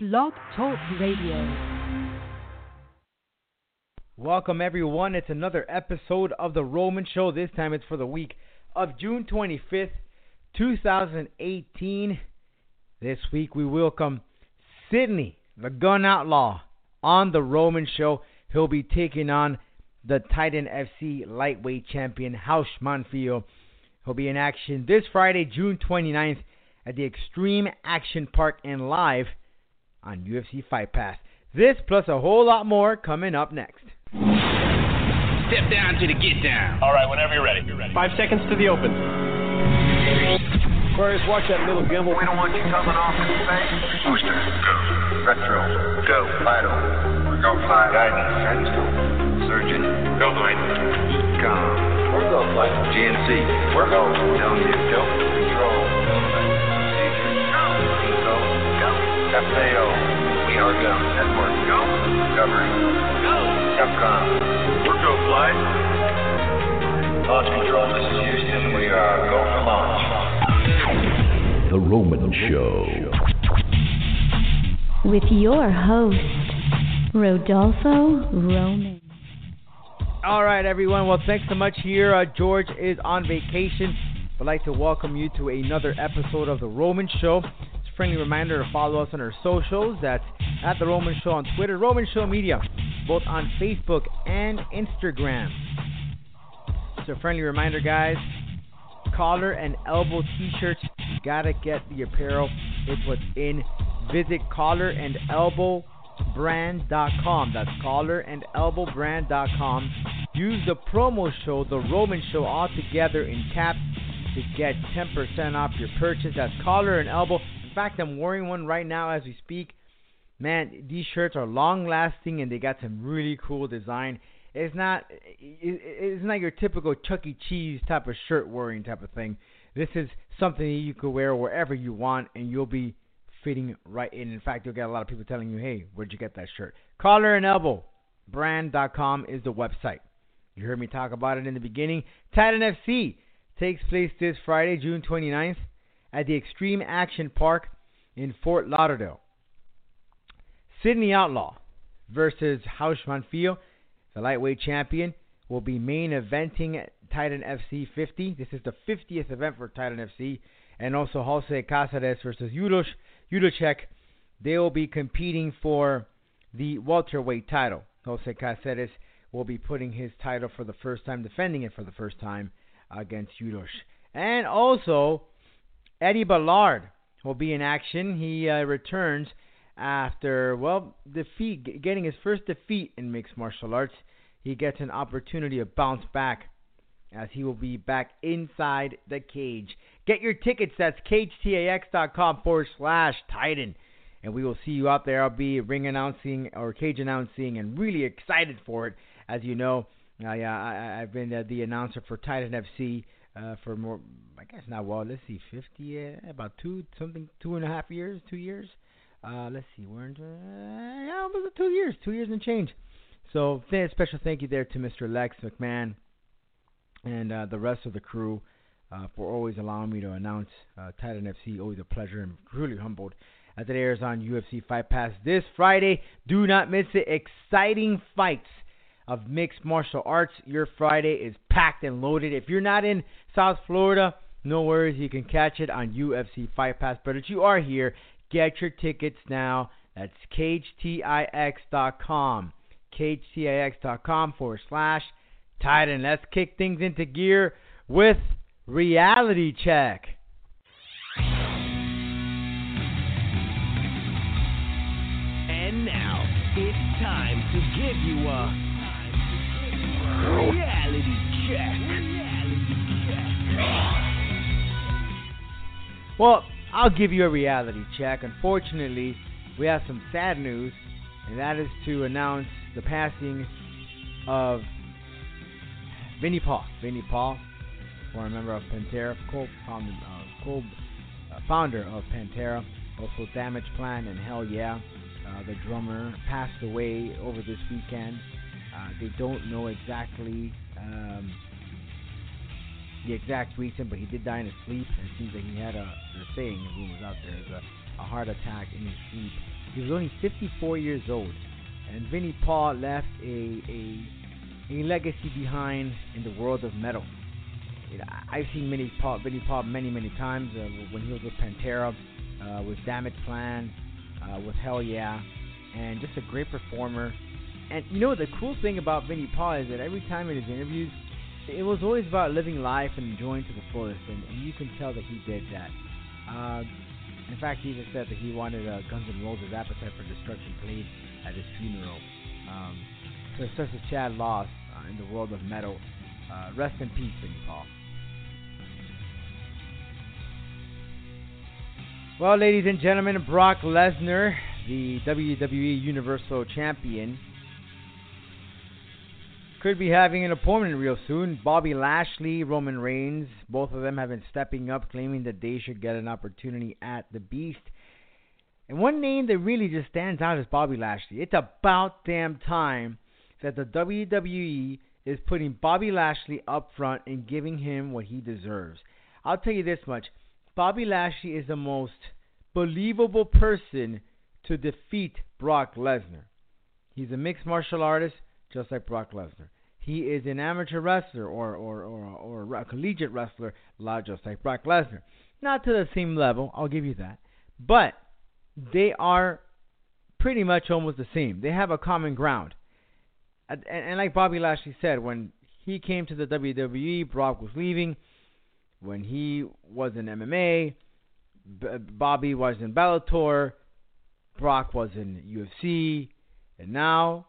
Blog Talk Radio. Welcome, everyone. It's another episode of The Roman Show. This time it's for the week of June 25th, 2018. This week we welcome Sidney, the gun outlaw, on The Roman Show. He'll be taking on the Titan FC lightweight champion, Raush Manfio. He'll be in action this Friday, June 29th, at the Extreme Action Park and live on UFC Fight Pass. This plus a whole lot more coming up next. Step down to the get down. All right, whenever you're ready. You're ready. Five seconds to the open. Aquarius, watch that little gimbal. We don't want you coming off in space. Booster, go. Retro, Go. Vital, We're going fly. Guidance, sense, surgeon, Go, Blade. com, We're go, Blade. GNC, We're go. telling you, Go. control, FAO, we are go, network, Go. government, Go. Capcom, We're go, fly. launch control, this is Houston, we are go for launch. The Roman Show. with your host, Rodolfo Roman. All right, everyone. Well, thanks so much here. Uh, George is on vacation. I'd like to welcome you to another episode of The Roman Show. Friendly reminder to follow us on our socials. That's at The Roman Show on Twitter, Roman Show Media, both on Facebook and Instagram. So, friendly reminder, guys. Collar and elbow t-shirts. You gotta get the apparel. It's what's in. Visit collar and elbow brand.com. That's collar and elbow brand.com. Use the promo show, the Roman show, all together in caps to get 10% off your purchase. That's collar and elbow. Fact, I'm wearing one right now as we speak. Man, these shirts are long lasting and they got some really cool design. It's not it's not your typical Chuck E. Cheese type of shirt wearing type of thing. This is something that you could wear wherever you want and you'll be fitting right in. In fact, you'll get a lot of people telling you, "Hey, where'd you get that shirt?" Collar and Elbow brand.com is the website. You heard me talk about it in the beginning. Titan FC takes place this Friday, June 29th at the Extreme Action Park in Fort Lauderdale. Sidney Outlaw versus Raush Manfio, the lightweight champion, will be main eventing at Titan FC 50. This is the 50th event for Titan FC. And also Jose Casares versus Yudos Yudochek. They will be competing for the welterweight title. Jose Casares will be putting his title for the first time, defending it for the first time against Yudos. And also, Eddie Ballard will be in action. He uh, returns after, well, defeat, getting his first defeat in mixed martial arts. He gets an opportunity to bounce back as he will be back inside the cage. Get your tickets. That's cagetix.com forward slash Titan. And we will see you out there. I'll be ring announcing or cage announcing and really excited for it. As you know, I, uh, I've been the announcer for Titan FC uh, for more, I guess not, well, let's see, 50, uh, about two, something, two and a half years, two years. Uh, let's see, we're in, uh, yeah, about two years, two years and change. So, th- special thank you there to Mr. Lex McMahon and uh, the rest of the crew uh, for always allowing me to announce uh, Titan FC. Always a pleasure and truly humbled as it airs on UFC Fight Pass this Friday. Do not miss it. Exciting fights of mixed martial arts. Your Friday is packed and loaded. If you're not in South Florida, no worries. You can catch it on UFC Fight Pass. But if you are here, get your tickets now. That's cagetix.com. cagetix.com forward slash Titan. Let's kick things into gear with Reality Check. Well, I'll give you a reality check. Unfortunately, we have some sad news, and that is to announce the passing of Vinnie Paul. Vinnie Paul, former member of Pantera, co-founder, uh, co- uh, founder of Pantera, also Damage Plan and Hell Yeah. Uh, the drummer passed away over this weekend. Uh, they don't know exactly um, the exact reason, but he did die in his sleep. And it seems like he had a, they're saying, the rumors out there, is a a heart attack in his sleep. He was only 54 years old, and Vinnie Paul left a a, a legacy behind in the world of metal. You know, I've seen Vinnie Paul, Vinnie Paul many many times uh, when he was with Pantera, uh, with Damage Plan, uh, with Hell Yeah, and just a great performer. And you know the cool thing about Vinnie Paul is that every time in his interviews, it was always about living life and enjoying to the fullest, and, and you can tell that he did that. Uh, in fact, he even said that he wanted uh, Guns N' Roses' Appetite for Destruction played at his funeral. Um, so it's such a sad loss uh, in the world of metal. Uh, rest in peace, Vinnie Paul. Well, ladies and gentlemen, Brock Lesnar, the WWE Universal Champion, could be having an opponent real soon. Bobby Lashley, Roman Reigns, both of them have been stepping up, claiming that they should get an opportunity at the Beast. And one name that really just stands out is Bobby Lashley. It's about damn time that the WWE is putting Bobby Lashley up front and giving him what he deserves. I'll tell you this much Bobby Lashley is the most believable person to defeat Brock Lesnar. He's a mixed martial artist, just like Brock Lesnar. He is an amateur wrestler or or or, or a collegiate wrestler, just like Brock Lesnar. Not to the same level, I'll give you that, but they are pretty much almost the same. They have a common ground. And, and, like Bobby Lashley said, when he came to the WWE, Brock was leaving. When he was in MMA, Bobby was in Bellator, Brock was in UFC, and now,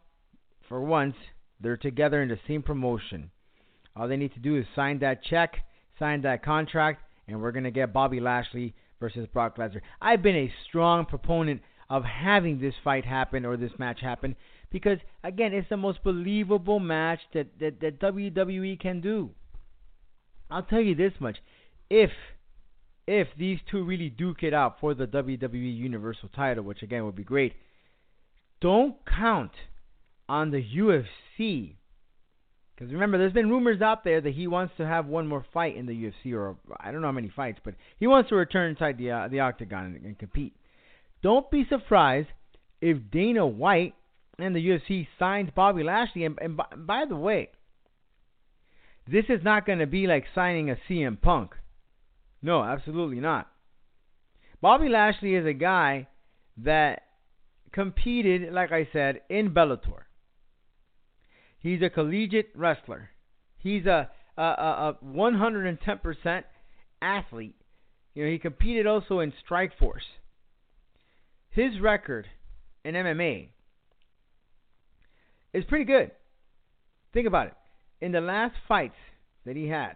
for once, they're together in the same promotion. All they need to do is sign that check, sign that contract, and we're going to get Bobby Lashley versus Brock Lesnar. I've been a strong proponent of having this fight happen or this match happen because, again, it's the most believable match that, that, that WWE can do. I'll tell you this much. If if these two really duke it out for the WWE Universal title, which again would be great, don't count on the UFC. Because remember, there's been rumors out there that he wants to have one more fight in the UFC, or I don't know how many fights, but he wants to return inside the uh, the octagon and, and compete. Don't be surprised if Dana White and the UFC signs Bobby Lashley. And, and by, by the way, this is not going to be like signing a CM Punk. No, absolutely not. Bobby Lashley is a guy that competed, like I said, in Bellator. He's a collegiate wrestler. He's a a, a, a 110% athlete. You know, he competed also in Strikeforce. His record in MMA is pretty good. Think about it. In the last fights that he had,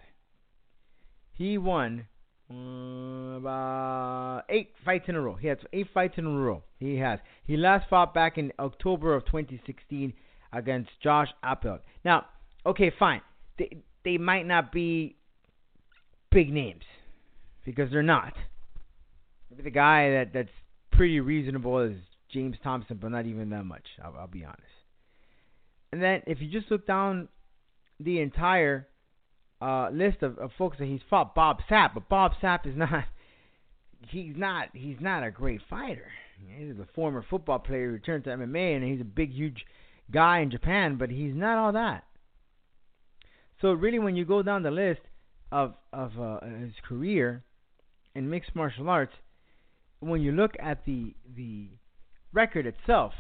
he won uh, about eight fights in a row. He had eight fights in a row. He has. He last fought back in October of 2016 against Josh Appelt. Now, okay, fine. They they might not be big names because they're not. Maybe the guy that that's pretty reasonable is James Thompson, but not even that much. I'll, I'll be honest. And then if you just look down the entire uh, list of, of folks that he's fought, Bob Sapp, but Bob Sapp is not. He's not. He's not a great fighter. He's a former football player who turned to MMA, and he's a big, huge guy in Japan, but he's not all that. So really, when you go down the list of of uh, his career in mixed martial arts, when you look at the the record itself,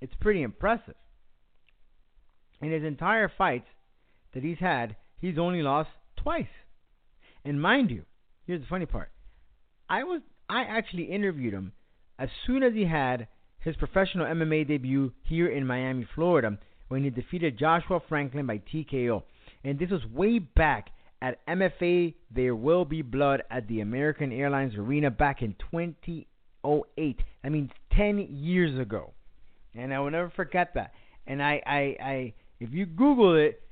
it's pretty impressive. In his entire fights that he's had, he's only lost twice. And mind you, here's the funny part. I was I actually interviewed him as soon as he had his professional MMA debut here in Miami, Florida, when he defeated Joshua Franklin by TKO. And this was way back at MFA There Will Be Blood at the American Airlines Arena back in 2008. I mean, 10 years ago. And I will never forget that. And I, I, I if you Google it,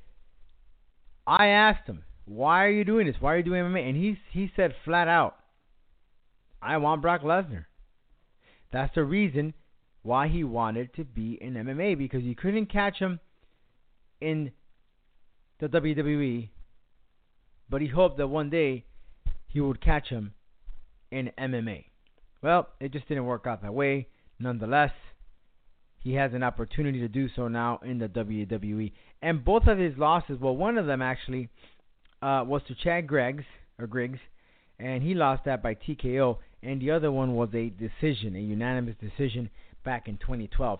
I asked him, "Why are you doing this? Why are you doing MMA?" And he he said flat out, "I want Brock Lesnar." That's the reason why he wanted to be in MMA because you couldn't catch him in the WWE, but he hoped that one day he would catch him in MMA. Well, it just didn't work out that way. Nonetheless, he has an opportunity to do so now in the WWE. And both of his losses, well, one of them actually uh, was to Chad Griggs or Griggs, and he lost that by TKO. And the other one was a decision, a unanimous decision back in 2012.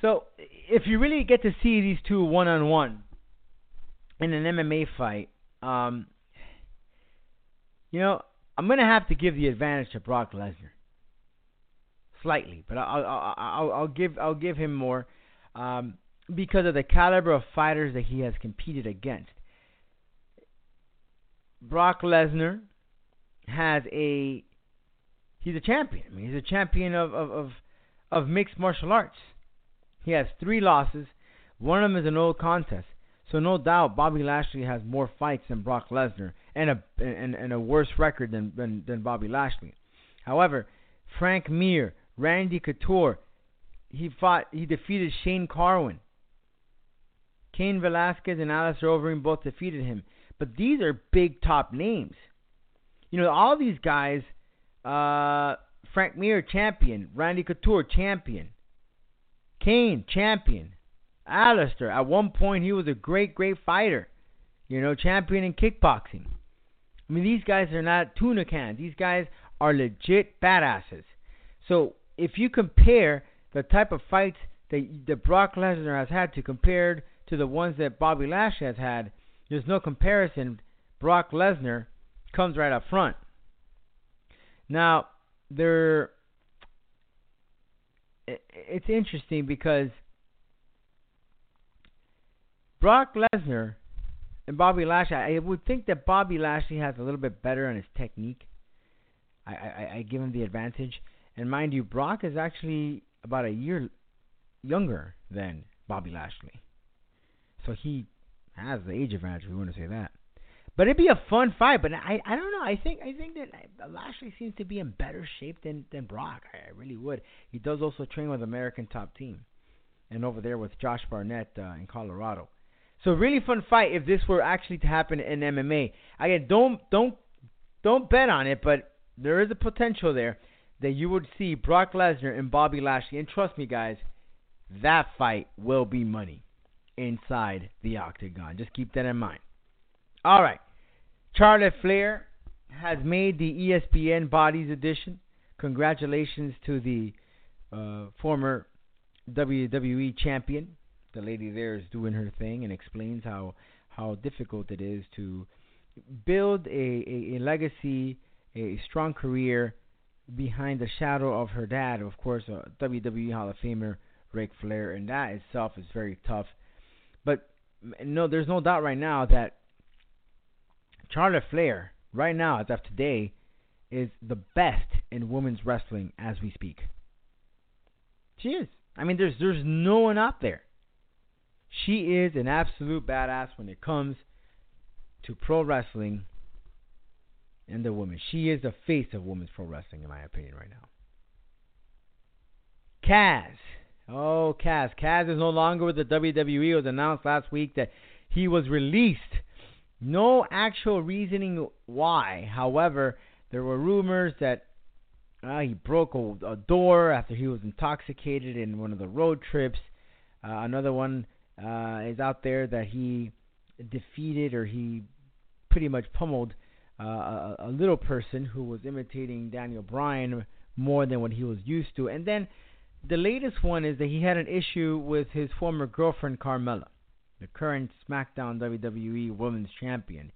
So if you really get to see these two one on one in an MMA fight, um, you know, I'm gonna have to give the advantage to Brock Lesnar, slightly, but I'll I'll, I'll, I'll give I'll give him more um, because of the caliber of fighters that he has competed against. Brock Lesnar has a he's a champion. I mean, he's a champion of of of, of mixed martial arts. He has three losses. One of them is an old contest. So no doubt Bobby Lashley has more fights than Brock Lesnar and a and, and a worse record than, than than Bobby Lashley. However, Frank Mir, Randy Couture, he fought he defeated Shane Carwin. Cain Velasquez and Alistair Overeem both defeated him. But these are big top names. You know, all these guys, uh, Frank Mir, champion. Randy Couture, champion. Cain, champion. Alistair, at one point, he was a great, great fighter. You know, champion in kickboxing. I mean, these guys are not tuna cans. These guys are legit badasses. So, if you compare the type of fights that, that Brock Lesnar has had to compared to the ones that Bobby Lashley has had, there's no comparison. Brock Lesnar comes right up front. Now, there it's interesting because Brock Lesnar and Bobby Lashley, I would think that Bobby Lashley has a little bit better on his technique. I, I, I give him the advantage. And mind you, Brock is actually about a year younger than Bobby Lashley. So he has the age advantage, we want to say that. But it'd be a fun fight. But I I don't know. I think I think that Lashley seems to be in better shape than than Brock. I, I really would. He does also train with American Top Team, and over there with Josh Barnett uh, in Colorado. So really fun fight if this were actually to happen in MMA. Again, don't don't don't bet on it, but there is a potential there that you would see Brock Lesnar and Bobby Lashley. And trust me, guys, that fight will be money inside the octagon. Just keep that in mind. All right. Charlotte Flair has made the ESPN Bodies edition. Congratulations to the uh, former WWE champion. The lady there is doing her thing and explains how how difficult it is to build a, a, a legacy, a strong career behind the shadow of her dad, of course, a WWE Hall of Famer, Ric Flair, and that itself is very tough. But no, there's no doubt right now that Charlotte Flair, right now, as of today, is the best in women's wrestling as we speak. She is. I mean, there's there's no one out there. She is an absolute badass when it comes to pro wrestling and the women. She is the face of women's pro wrestling, in my opinion, right now. Kaz. Oh, Kaz. Kaz is no longer with the WWE. It was announced last week that he was released. No actual reasoning why. However, there were rumors that uh, he broke a, a, door after he was intoxicated in one of the road trips. Uh, another one uh, is out there that he defeated or he pretty much pummeled uh, a, a, little person who was imitating Daniel Bryan more than what he was used to. And then the latest one is that he had an issue with his former girlfriend Carmella, the current SmackDown WWE Women's Champion.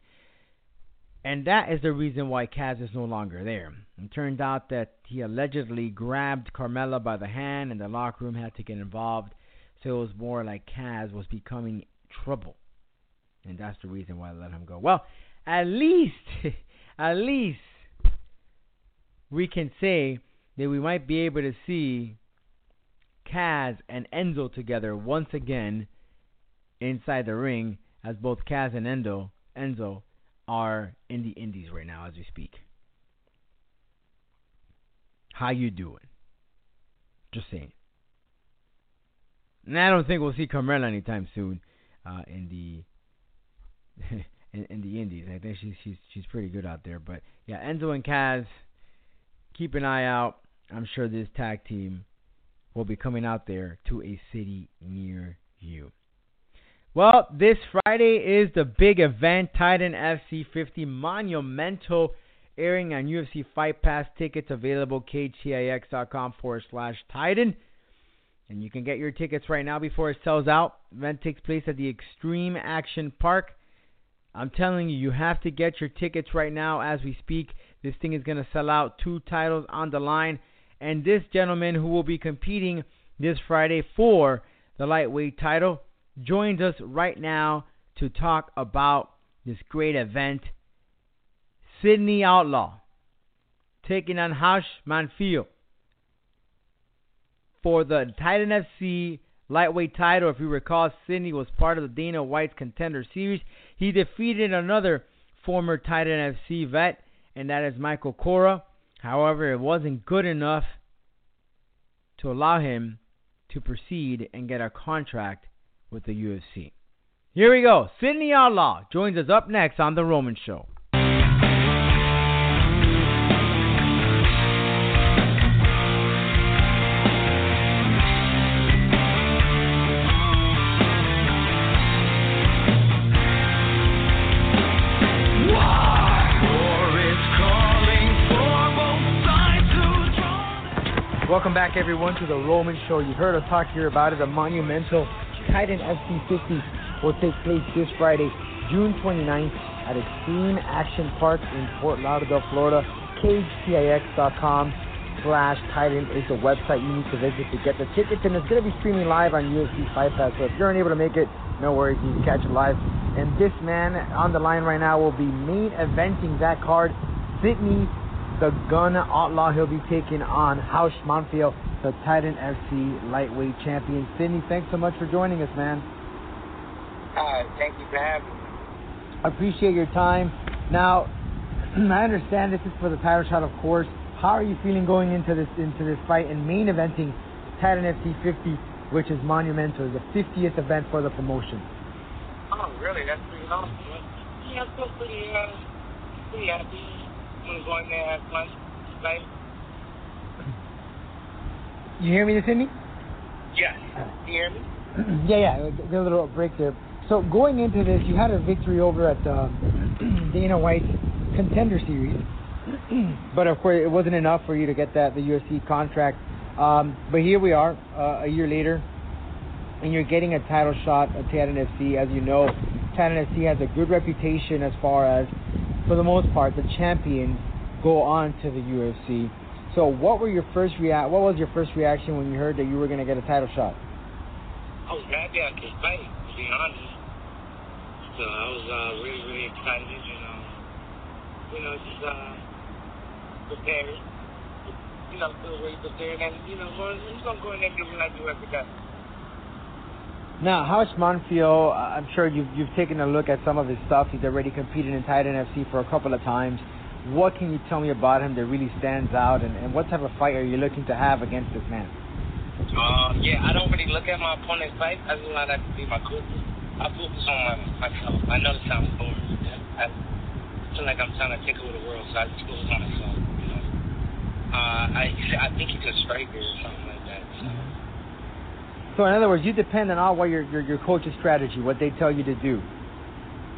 And that is the reason why Kaz is no longer there. It turned out that he allegedly grabbed Carmella by the hand and the locker room had to get involved. So it was more like Kaz was becoming trouble. And that's the reason why I let him go. Well, at least, at least, we can say that we might be able to see Kaz and Enzo together once again inside the ring, as both Kaz and Endo, Enzo are in the Indies right now as we speak. How you doing? Just saying. And I don't think we'll see Carmella anytime soon uh, in the in, in, the Indies. I think she's she's she's pretty good out there. But yeah, Enzo and Kaz, keep an eye out. I'm sure this tag team will be coming out there to a city near you. Well, this Friday is the big event, Titan FC 50 Monumental, airing on UFC Fight Pass. Tickets available, cagetix.com forward slash Titan. And you can get your tickets right now before it sells out. Event takes place at the Extreme Action Park. I'm telling you, you have to get your tickets right now as we speak. This thing is going to sell out. Two titles on the line. And this gentleman who will be competing this Friday for the lightweight title joins us right now to talk about this great event. Sidney Outlaw taking on Raush Manfio for the Titan FC lightweight title. If you recall, Sidney was part of the Dana White's Contender Series. He defeated another former Titan FC vet, and that is Michael Cora. However, it wasn't good enough to allow him to proceed and get a contract with the UFC. Here we go. Sidney Outlaw joins us up next on The Roman Show. Welcome back, everyone, to the Roman Show. You heard us talk here about it. A monumental Titan FC 50 will take place this Friday, June 29th, at Extreme Action Park in Fort Lauderdale, Florida. CageTix.com slash Titan is the website you need to visit to get the tickets, and it's going to be streaming live on UFC Fight Pass. So if you're unable to make it, no worries, you can catch it live. And this man on the line right now will be main eventing that card, Sidney the Gun Outlaw. He'll be taking on Raush Manfio, the Titan FC lightweight champion. Sidney, thanks so much for joining us, man. Uh, thank you for having me. I appreciate your time. Now, I understand this is for the title shot, of course. How are you feeling going into this into this fight and main eventing Titan FC 50, which is monumental, the 50th event for the promotion? Oh, really? That's pretty awesome. Yeah, I feel pretty, uh, pretty happy. I'm going there have lunch tonight. You hear me, Sidney? Yes. You hear me? yeah, yeah. A little break there. So going into this, you had a victory over at uh, Dana White's Contender Series, but of course it wasn't enough for you to get that the UFC contract. Um, but here we are, uh, a year later, and you're getting a title shot at Titan FC. As you know, Titan FC has a good reputation as far as, for the most part, the champions go on to the UFC. So, what were your first react? What was your first reaction when you heard that you were going to get a title shot? I was happy I could fight, to be honest. So I was uh, really, really excited, you know. You know, just uh, prepared. You know, feel really prepared, and you know, I'm just gonna go in there and do what I do every day. Now, Raush Manfio, uh, I'm sure you've you've taken a look at some of his stuff. He's already competed in Titan FC for a couple of times. What can you tell me about him that really stands out, and, and what type of fight are you looking to have against this man? Um, yeah, I don't really look at my opponent's fight. I just want that to be my coach. I focus on my, myself. I know it sounds boring. I feel like I'm trying to take over the world, so I just focus on myself. You know, uh, I I think he's a striker or something like that. So. So, in other words, you depend on all what your, your your coach's strategy, what they tell you to do.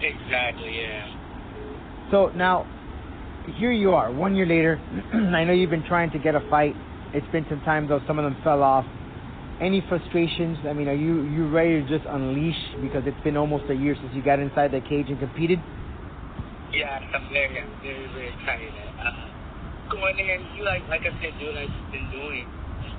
Exactly. Yeah. So now, here you are, one year later. I know you've been trying to get a fight. It's been some time though. Some of them fell off. Any frustrations? I mean, are you you ready to just unleash because it's been almost a year since you got inside the cage and competed? Yeah, I'm very, very, very excited. Uh, going in, you like, like I said, what I've been doing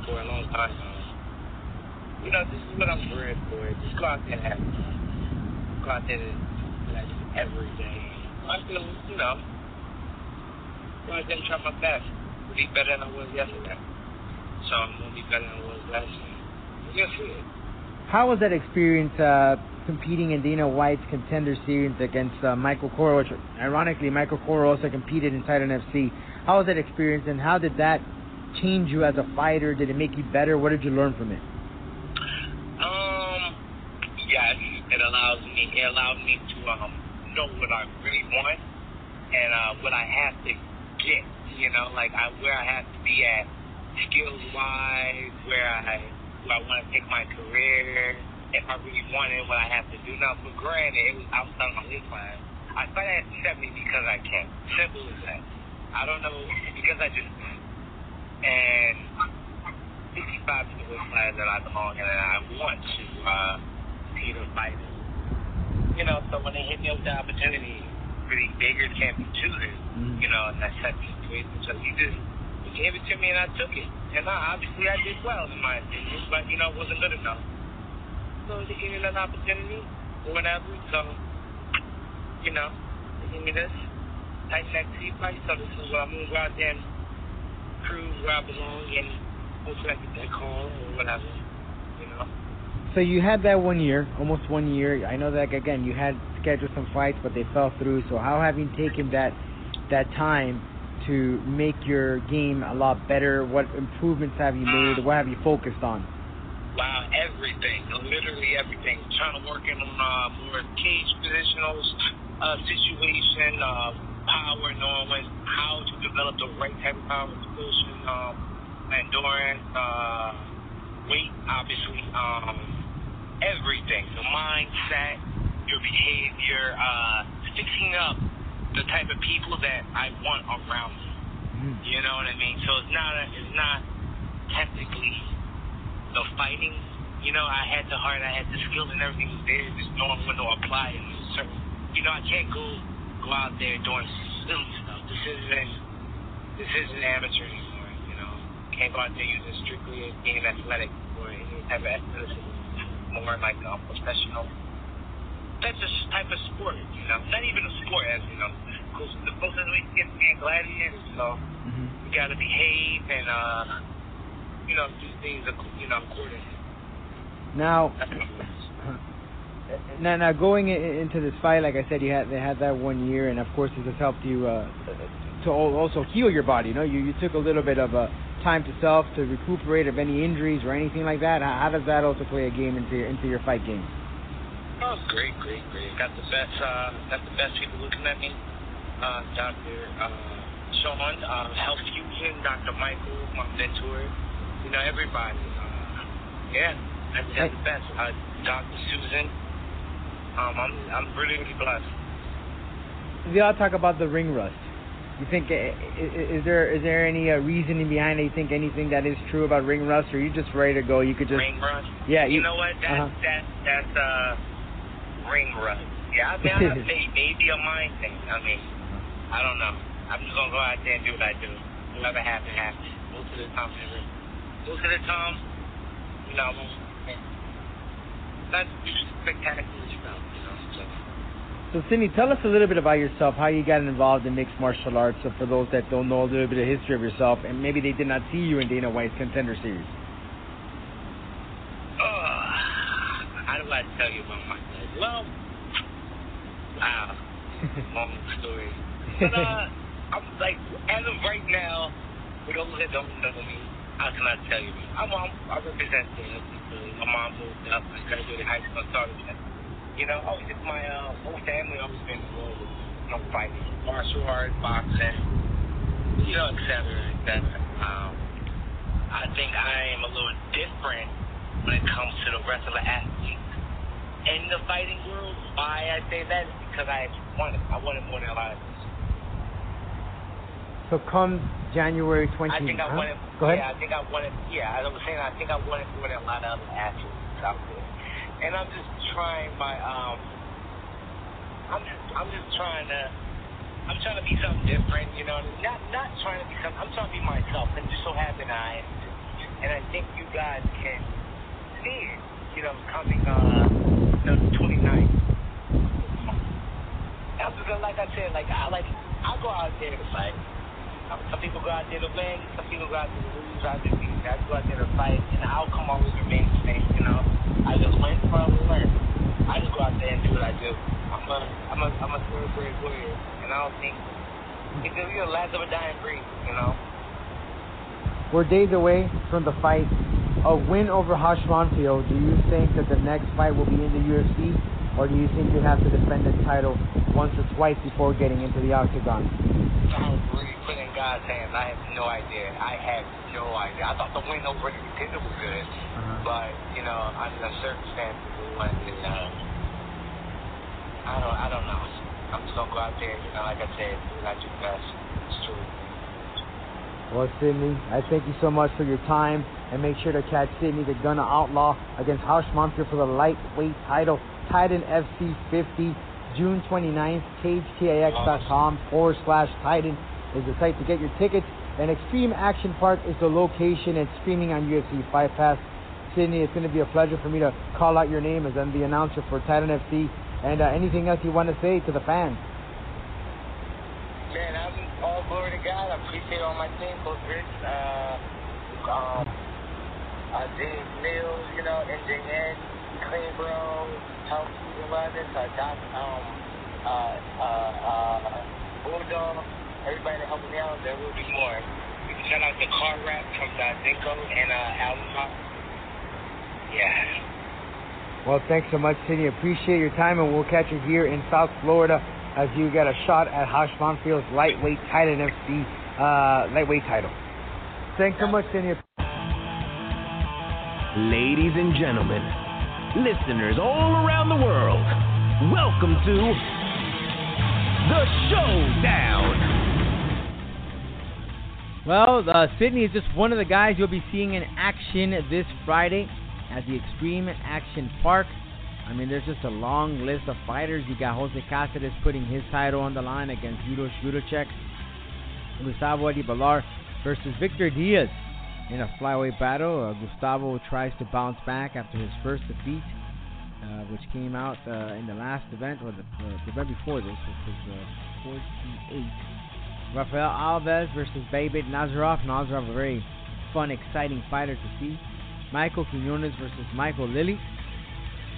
for a long time. Uh, you know, this is what I'm bred for. Just go out there and have fun. Go out there and like every day. I feel, you know, there and try my best to be better than I was yesterday. So I'm gonna be better than I was last year. It. How was that experience uh, competing in Dana White's Contender Series against uh, Michael Cora? Which, ironically, Michael Cora also competed in Titan FC. How was that experience, and how did that change you as a fighter? Did it make you better? What did you learn from it? Um, yes, it allows me. It allowed me to um know what I really want and uh, what I have to to You know, like I, where I have to be at skills wise, where I where I want to take my career, if I really want it, what I have to do. Now, for granted, it was outside my weight class. I fight at 70 because I can. Simple as that. I don't know because I just and 65 is the weight class that I belong in, and I want to uh, be the fighter. You know, so when they hit me with the opportunity, really bigger can't be choosers. Mhm. You know, that's that situation. So you just you gave it to me, and I took it. And I, obviously, I did well in my opinion, but you know, it wasn't good enough. So they gave me another opportunity, or whatever. So, you know, they gave me this tight neck T fight. So this is what I'm gonna go out there and prove where I belong, and hopefully I get that call or whatever. You know. So you had that one year, almost one year. I know that again, you had scheduled some fights, but they fell through. So how have you taken that that time to make your game a lot better? What improvements have you made? What have you focused on? Wow, everything, literally everything. Trying to work in uh, more cage positional uh, situation, uh, power, knowing how to develop the right type of power position, um, endurance, uh, weight, obviously, um, everything. The mindset, your behavior, uh, fixing up the type of people that I want around me. You know what I mean? So it's not a, it's not technically the fighting. You know, I had the heart, I had the skill, and everything was there. Just knowing when to apply it. So, you know, I can't go go out there doing silly stuff. This isn't this isn't amateur anymore. You know, can't go out there using strictly being athletic or any type of athleticism. More like a professional type of type of sport. You know, not even a sport, as you know. Because the closest we get to being gladiators, so Mm-hmm. you got to behave and uh, you know do things you know accordingly. Now, That's what it is. now, now going into this fight, like I said, you had they had that one year, and of course, this has helped you uh, to also heal your body. You know, you you took a little bit of uh, time to self to recuperate of any injuries or anything like that. How, how does that also play a game into your, into your fight game? Oh, great, great, great. Got the best, uh, got the best people looking at me. Uh, Dr. Uh, Sean, uh, Health Fusion, Dr. Michael, my mentor. You know, everybody. Uh, yeah, that's, that's the best. Uh, Dr. Susan. Um, I'm, I'm really blessed. We all talk about the ring rust. You think i- i- is there is there any uh, reasoning behind it? You think anything that is true about ring rust, or you just ready to go? You could just ring rust. yeah. You know what? That's uh-huh. that that's uh ring rust. Yeah, I mean, I may, maybe a mind thing. I mean, I don't know. I'm just gonna go out there and do what I do. Whatever happens, happens. Most of the. Most of the time, you know, I won't. Spectacular stuff, you know. So. So, Cindy, tell us a little bit about yourself, how you got involved in mixed martial arts. So, for those that don't know a little bit of history of yourself, and maybe they did not see you in Dana White's Contender Series. Uh, how do I tell you about myself? Well, wow, long story. But uh, I'm like, as of right now, for those that don't know me, how can I cannot tell you? I'm, I'm I represent the My mom moved up. I graduated high school, started that. You know, always my uh, whole family always been involved with you know fighting, martial arts, boxing, you know, et cetera, et cetera. Um, I think I am a little different when it comes to the rest of the athletes in the fighting world. Why I say that is because I wanted, I wanted more than a lot of this. So, come January 20. I think I huh? wanted. Go ahead. Yeah, I think I wanted. Yeah, as I was saying I think I wanted more than a lot of other athletes out there, and I'm just trying my um. I'm just I'm just trying to. I'm trying to be something different, you know. Not not trying to be something. I'm trying to be myself, and just so happen I am. And I think you guys can see it, you know, coming uh, the 29th. I'm like I said, like I like I go out there to fight. Um, Some people go out there to win, some people go out there to lose. I just I go out there to fight, and the outcome always remains the same. You know, I just win or I learn. I just go out there and do what I do. I'm a I'm a I'm a third grade warrior, and I don't think because you're the last of a dying breed. You know. We're days away from the fight. A win over Raush Manfio. Do you think that the next fight will be in the UFC, or do you think you'd have to defend the title once or twice before getting into the octagon? I'm really putting God Rashad's hands. I have no idea. I have no idea. I thought the win over the contender was good, Uh-huh. but you know, under the circumstances, it wasn't. Uh, I don't. I don't know. I'm just gonna go out there. You know, like I said, do I do best. It's true. Well, Sidney, I thank you so much for your time, and make sure to catch Sidney the Gunna Outlaw against Raush Manfio for the lightweight title. Titan FC 50, June 29th. CageTix.com forward slash Titan is the site to get your tickets. And Extreme Action Park is the location and streaming on UFC Fight Pass. Sidney, it's going to be a pleasure for me to call out your name as I'm the announcer for Titan FC. And uh, anything else you want to say to the fans? Man, I'm all glory to God. I appreciate all my team, Coach Rich, uh, um, uh, James Mills, you know, NJN, Clean Bro, Tom Stephen London, uh, Doc, um, uh, uh, uh, Bulldog, everybody that helped me out. There will be more. We shout out to Car Rap from uh, Zinco and uh, Alma. Yeah. Well, thanks so much, Sidney. Appreciate your time, and we'll catch you here in South Florida as you get a shot at Raush Manfio's lightweight Titan FC uh, lightweight title. Thanks so much, Sidney. Ladies and gentlemen, listeners all around the world, welcome to the Showdown. Well, uh, Sidney is just one of the guys you'll be seeing in action this Friday at the Extreme Action Park. I mean, there's just a long list of fighters. You got Jose Cáceres putting his title on the line against Yudo Judocek. Gustavo Edibalar versus Victor Diaz in a flyweight battle. Uh, Gustavo tries to bounce back after his first defeat, uh, which came out uh, in the last event, or the, uh, the event before this, which was uh, 48. Rafael Alves versus Babit Nazarov. Nazarov, a very fun, exciting fighter to see. Michael Quinones versus Michael Lilly.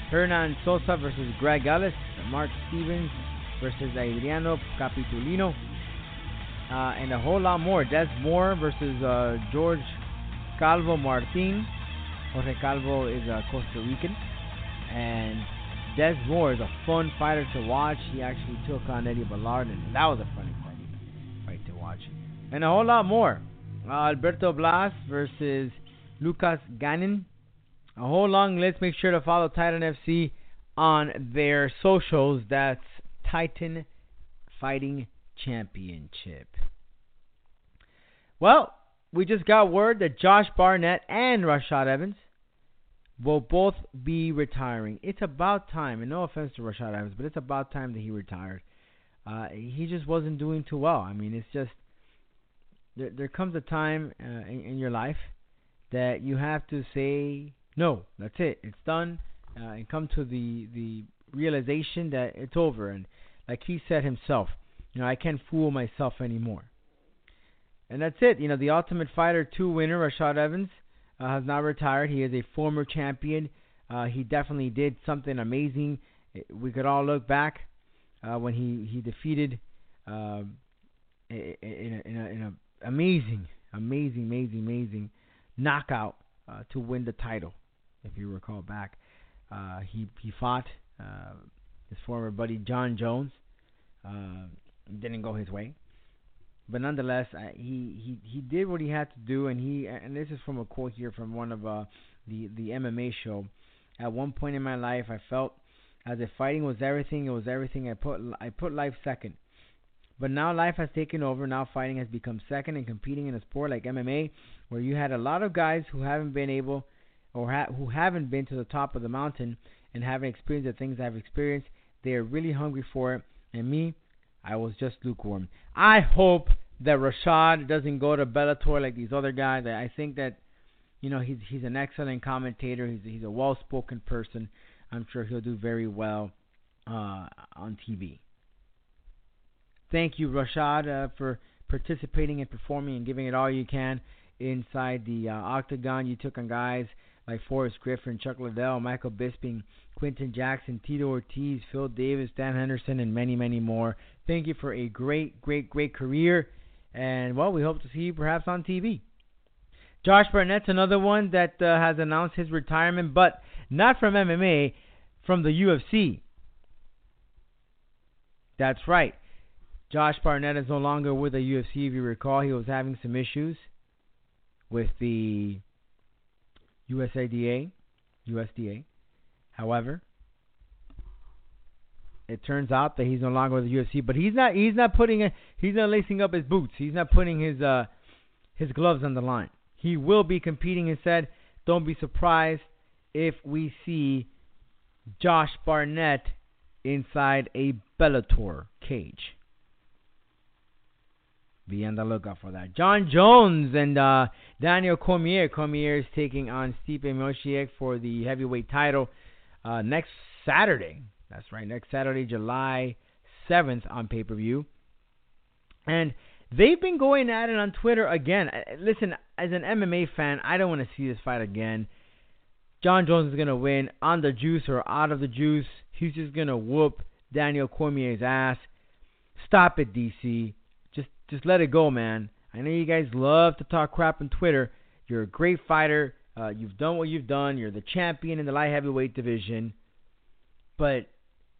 Hernan Sosa versus Greg Ellis. Mark Stevens versus Adriano Capitolino. Uh, and a whole lot more. Des Moore versus uh, George Calvo Martin. Jorge Calvo is a Costa Rican. And Des Moore is a fun fighter to watch. He actually took on Eddie Ballard, and that was a funny fight, fight to watch. And a whole lot more. Uh, Alberto Blas versus Lucas Gannon. Whole long list. Make sure to follow Titan FC on their socials. That's Titan Fighting Championship. Well, we just got word that Josh Barnett and Rashad Evans will both be retiring. It's about time, and no offense to Rashad Evans, but it's about time that he retired. Uh, he just wasn't doing too well. I mean, it's just there. There comes a time uh, in, in your life that you have to say no. That's it. It's done, uh, and come to the the realization that it's over. And like he said himself, you know, I can't fool myself anymore. And that's it. You know, the Ultimate Fighter 2 winner, Rashad Evans, uh, has now retired. He is a former champion. Uh, he definitely did something amazing. We could all look back uh, when he he defeated uh, in in a, in a amazing, amazing, amazing, amazing knockout uh, to win the title. If you recall back, uh, he he fought uh, his former buddy Jon Jones. Uh, didn't go his way, but nonetheless, uh, he he he did what he had to do, and he and this is from a quote here from one of uh, the the MMA show. At one point in my life, I felt as if fighting was everything. It was everything. I put I put life second. But now life has taken over. Now fighting has become second, and competing in a sport like MMA, where you had a lot of guys who haven't been able, or ha- who haven't been to the top of the mountain and haven't experienced the things I've experienced, they are really hungry for it. And me, I was just lukewarm. I hope that Rashad doesn't go to Bellator like these other guys. I think that, you know, he's he's an excellent commentator. He's he's a well-spoken person. I'm sure he'll do very well uh, on TV. Thank you, Rashad, uh, for participating and performing and giving it all you can inside the uh, octagon. You took on guys like Forrest Griffin, Chuck Liddell, Michael Bisping, Quinton Jackson, Tito Ortiz, Phil Davis, Dan Henderson, and many, many more. Thank you for a great, great, great career. And, well, we hope to see you perhaps on TV. Josh Barnett's another one that uh, has announced his retirement, but not from MMA, from the UFC. That's right. Josh Barnett is no longer with the UFC. If you recall, he was having some issues with the USADA, USDA. However, it turns out that he's no longer with the UFC, but he's not he's not putting a, he's not lacing up his boots. He's not putting his uh his gloves on the line. He will be competing and said, "Don't be surprised if we see Josh Barnett inside a Bellator cage." Be on the lookout for that. Jon Jones and uh, Daniel Cormier. Cormier is taking on Stipe Miocic for the heavyweight title uh, next Saturday. That's right, next Saturday, July 7th on pay per view. And they've been going at it on Twitter again. Listen, as an MMA fan, I don't want to see this fight again. Jon Jones is going to win on the juice or out of the juice. He's just going to whoop Daniel Cormier's ass. Stop it, DC. Just let it go, man. I know you guys love to talk crap on Twitter. You're a great fighter. Uh, you've done what you've done. You're the champion in the light heavyweight division. But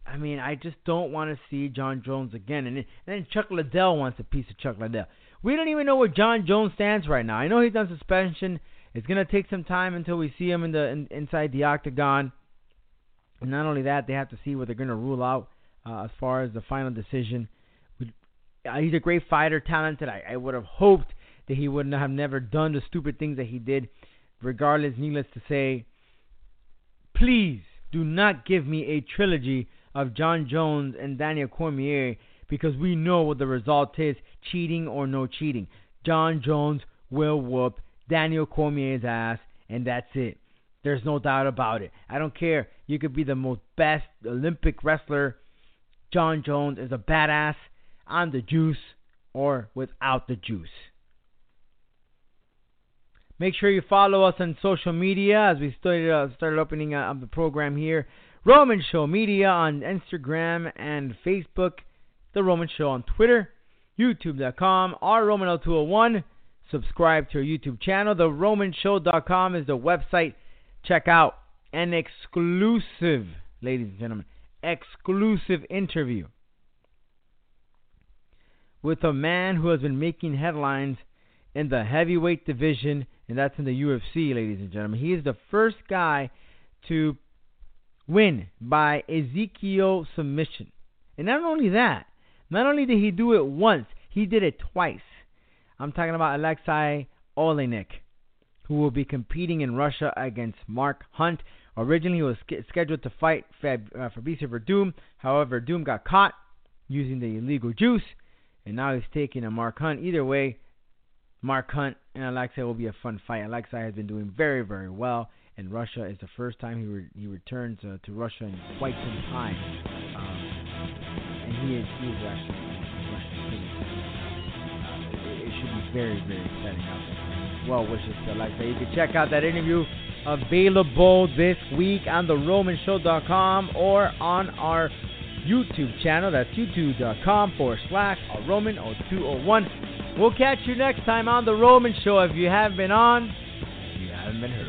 I mean, I just don't want to see Jon Jones again. And, and then Chuck Liddell wants a piece of Chuck Liddell. We don't even know where Jon Jones stands right now. I know he's on suspension. It's gonna take some time until we see him in the in, inside the octagon. And not only that, they have to see what they're gonna rule out uh, as far as the final decision. Uh, he's a great fighter, talented. I, I would have hoped that he would have never done the stupid things that he did. Regardless, needless to say, please do not give me a trilogy of Jon Jones and Daniel Cormier because we know what the result is cheating or no cheating. Jon Jones will whoop Daniel Cormier's ass, and that's it. There's no doubt about it. I don't care. You could be the most best Olympic wrestler. John Jones is a badass on the juice or without the juice. Make sure you follow us on social media as we started, uh, started opening up the program here. Roman Show Media on Instagram and Facebook. The Roman Show on Twitter. YouTube.com. R Roman0201. Subscribe to our YouTube channel. The RomanShow.com is the website. Check out an exclusive, ladies and gentlemen, exclusive interview with a man who has been making headlines in the heavyweight division, and that's in the UFC, ladies and gentlemen. He is the first guy to win by Ezekiel submission. And not only that, not only did he do it once, he did it twice. I'm talking about Alexei Oleinik, who will be competing in Russia against Mark Hunt. Originally, he was scheduled to fight Fab- uh, Fabricio Werdum. However, Werdum got caught using the illegal juice, and now he's taking a Mark Hunt. Either way, Mark Hunt and Alexei will be a fun fight. Alexei has been doing very, very well in Russia. It's the first time he re- he returns uh, to Russia in quite some time, um, and he is he is actually Russian uh, it, it, should be very, very exciting out there. Well wishes to Alexei. You can check out that interview available this week on the RomanShow.com or on our YouTube channel. That's youtube.com forward slash Roman 0201. We'll catch you next time on The Roman Show. If you haven't been on, you haven't been heard.